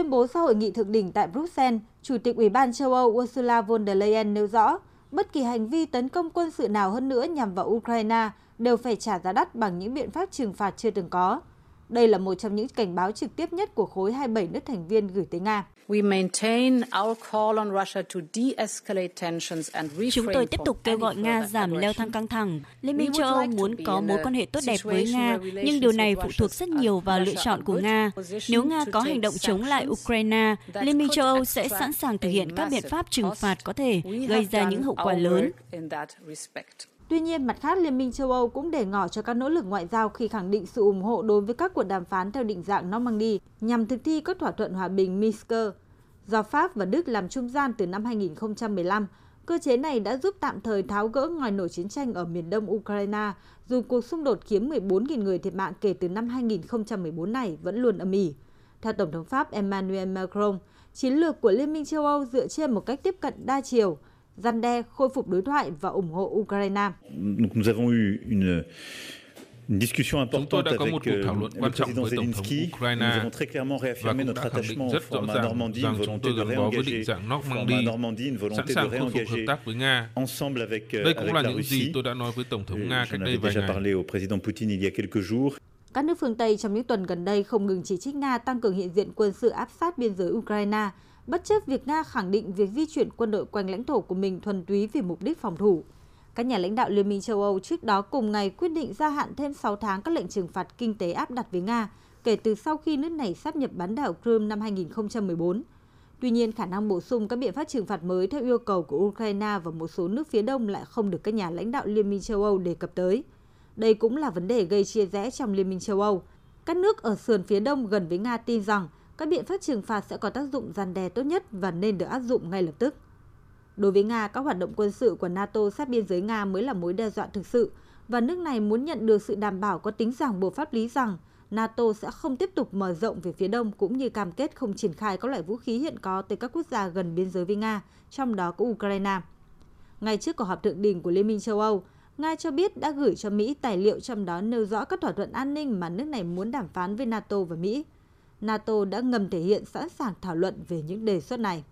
tuyên bố sau hội nghị thượng đỉnh tại Bruxelles, Chủ tịch Ủy ban châu Âu Ursula von der Leyen nêu rõ, bất kỳ hành vi tấn công quân sự nào hơn nữa nhằm vào Ukraine đều phải trả giá đắt bằng những biện pháp trừng phạt chưa từng có. Đây là một trong những cảnh báo trực tiếp nhất của khối 27 nước thành viên gửi tới Nga. Chúng tôi tiếp tục kêu gọi Nga giảm leo thang căng thẳng. Liên minh châu Âu muốn có mối quan hệ tốt đẹp với Nga, nhưng điều này phụ thuộc rất nhiều vào lựa chọn của Nga. Nếu Nga có hành động chống lại Ukraine, Liên minh châu Âu sẽ sẵn sàng thực hiện các biện pháp trừng phạt có thể gây ra những hậu quả lớn. Tuy nhiên, mặt khác, Liên minh châu Âu cũng để ngỏ cho các nỗ lực ngoại giao khi khẳng định sự ủng hộ đối với các cuộc đàm phán theo định dạng Normandy nhằm thực thi các thỏa thuận hòa bình Minsk. Do Pháp và Đức làm trung gian từ năm 2015, cơ chế này đã giúp tạm thời tháo gỡ ngòi nổ chiến tranh ở miền đông Ukraine, dù cuộc xung đột khiến 14.000 người thiệt mạng kể từ năm 2014 này vẫn luôn âm ỉ. Theo Tổng thống Pháp Emmanuel Macron, chiến lược của Liên minh châu Âu dựa trên một cách tiếp cận đa chiều – gian đe, khôi phục đối thoại và ủng hộ Ukraine. Chúng tôi đã có một cuộc thảo luận quan trọng với Tổng thống Ukraine và cũng đã khẳng định rất rõ ràng rằng chúng tôi gắn bó với định dạng Normandy, sẵn sàng khôi phục hợp tác với Nga. Đây cũng là những gì tôi đã nói với Tổng thống Nga cách đây vài ngày. Các nước phương Tây trong những tuần gần đây không ngừng chỉ trích Nga tăng cường hiện diện quân sự áp sát biên giới Ukraine, bất chấp việc Nga khẳng định việc di chuyển quân đội quanh lãnh thổ của mình thuần túy vì mục đích phòng thủ. Các nhà lãnh đạo Liên minh châu Âu trước đó cùng ngày quyết định gia hạn thêm 6 tháng các lệnh trừng phạt kinh tế áp đặt với Nga kể từ sau khi nước này sáp nhập bán đảo Crimea năm 2014. Tuy nhiên, khả năng bổ sung các biện pháp trừng phạt mới theo yêu cầu của Ukraine và một số nước phía đông lại không được các nhà lãnh đạo Liên minh châu Âu đề cập tới. Đây cũng là vấn đề gây chia rẽ trong Liên minh châu Âu. Các nước ở sườn phía đông gần với Nga tin rằng các biện pháp trừng phạt sẽ có tác dụng gian đe tốt nhất và nên được áp dụng ngay lập tức. Đối với Nga, các hoạt động quân sự của NATO sát biên giới Nga mới là mối đe dọa thực sự và nước này muốn nhận được sự đảm bảo có tính ràng buộc pháp lý rằng NATO sẽ không tiếp tục mở rộng về phía đông cũng như cam kết không triển khai các loại vũ khí hiện có tới các quốc gia gần biên giới với Nga, trong đó có Ukraine. Ngay trước cuộc họp thượng đỉnh của Liên minh châu Âu, Nga cho biết đã gửi cho Mỹ tài liệu trong đó nêu rõ các thỏa thuận an ninh mà nước này muốn đàm phán với NATO và Mỹ. NATO đã ngầm thể hiện sẵn sàng thảo luận về những đề xuất này.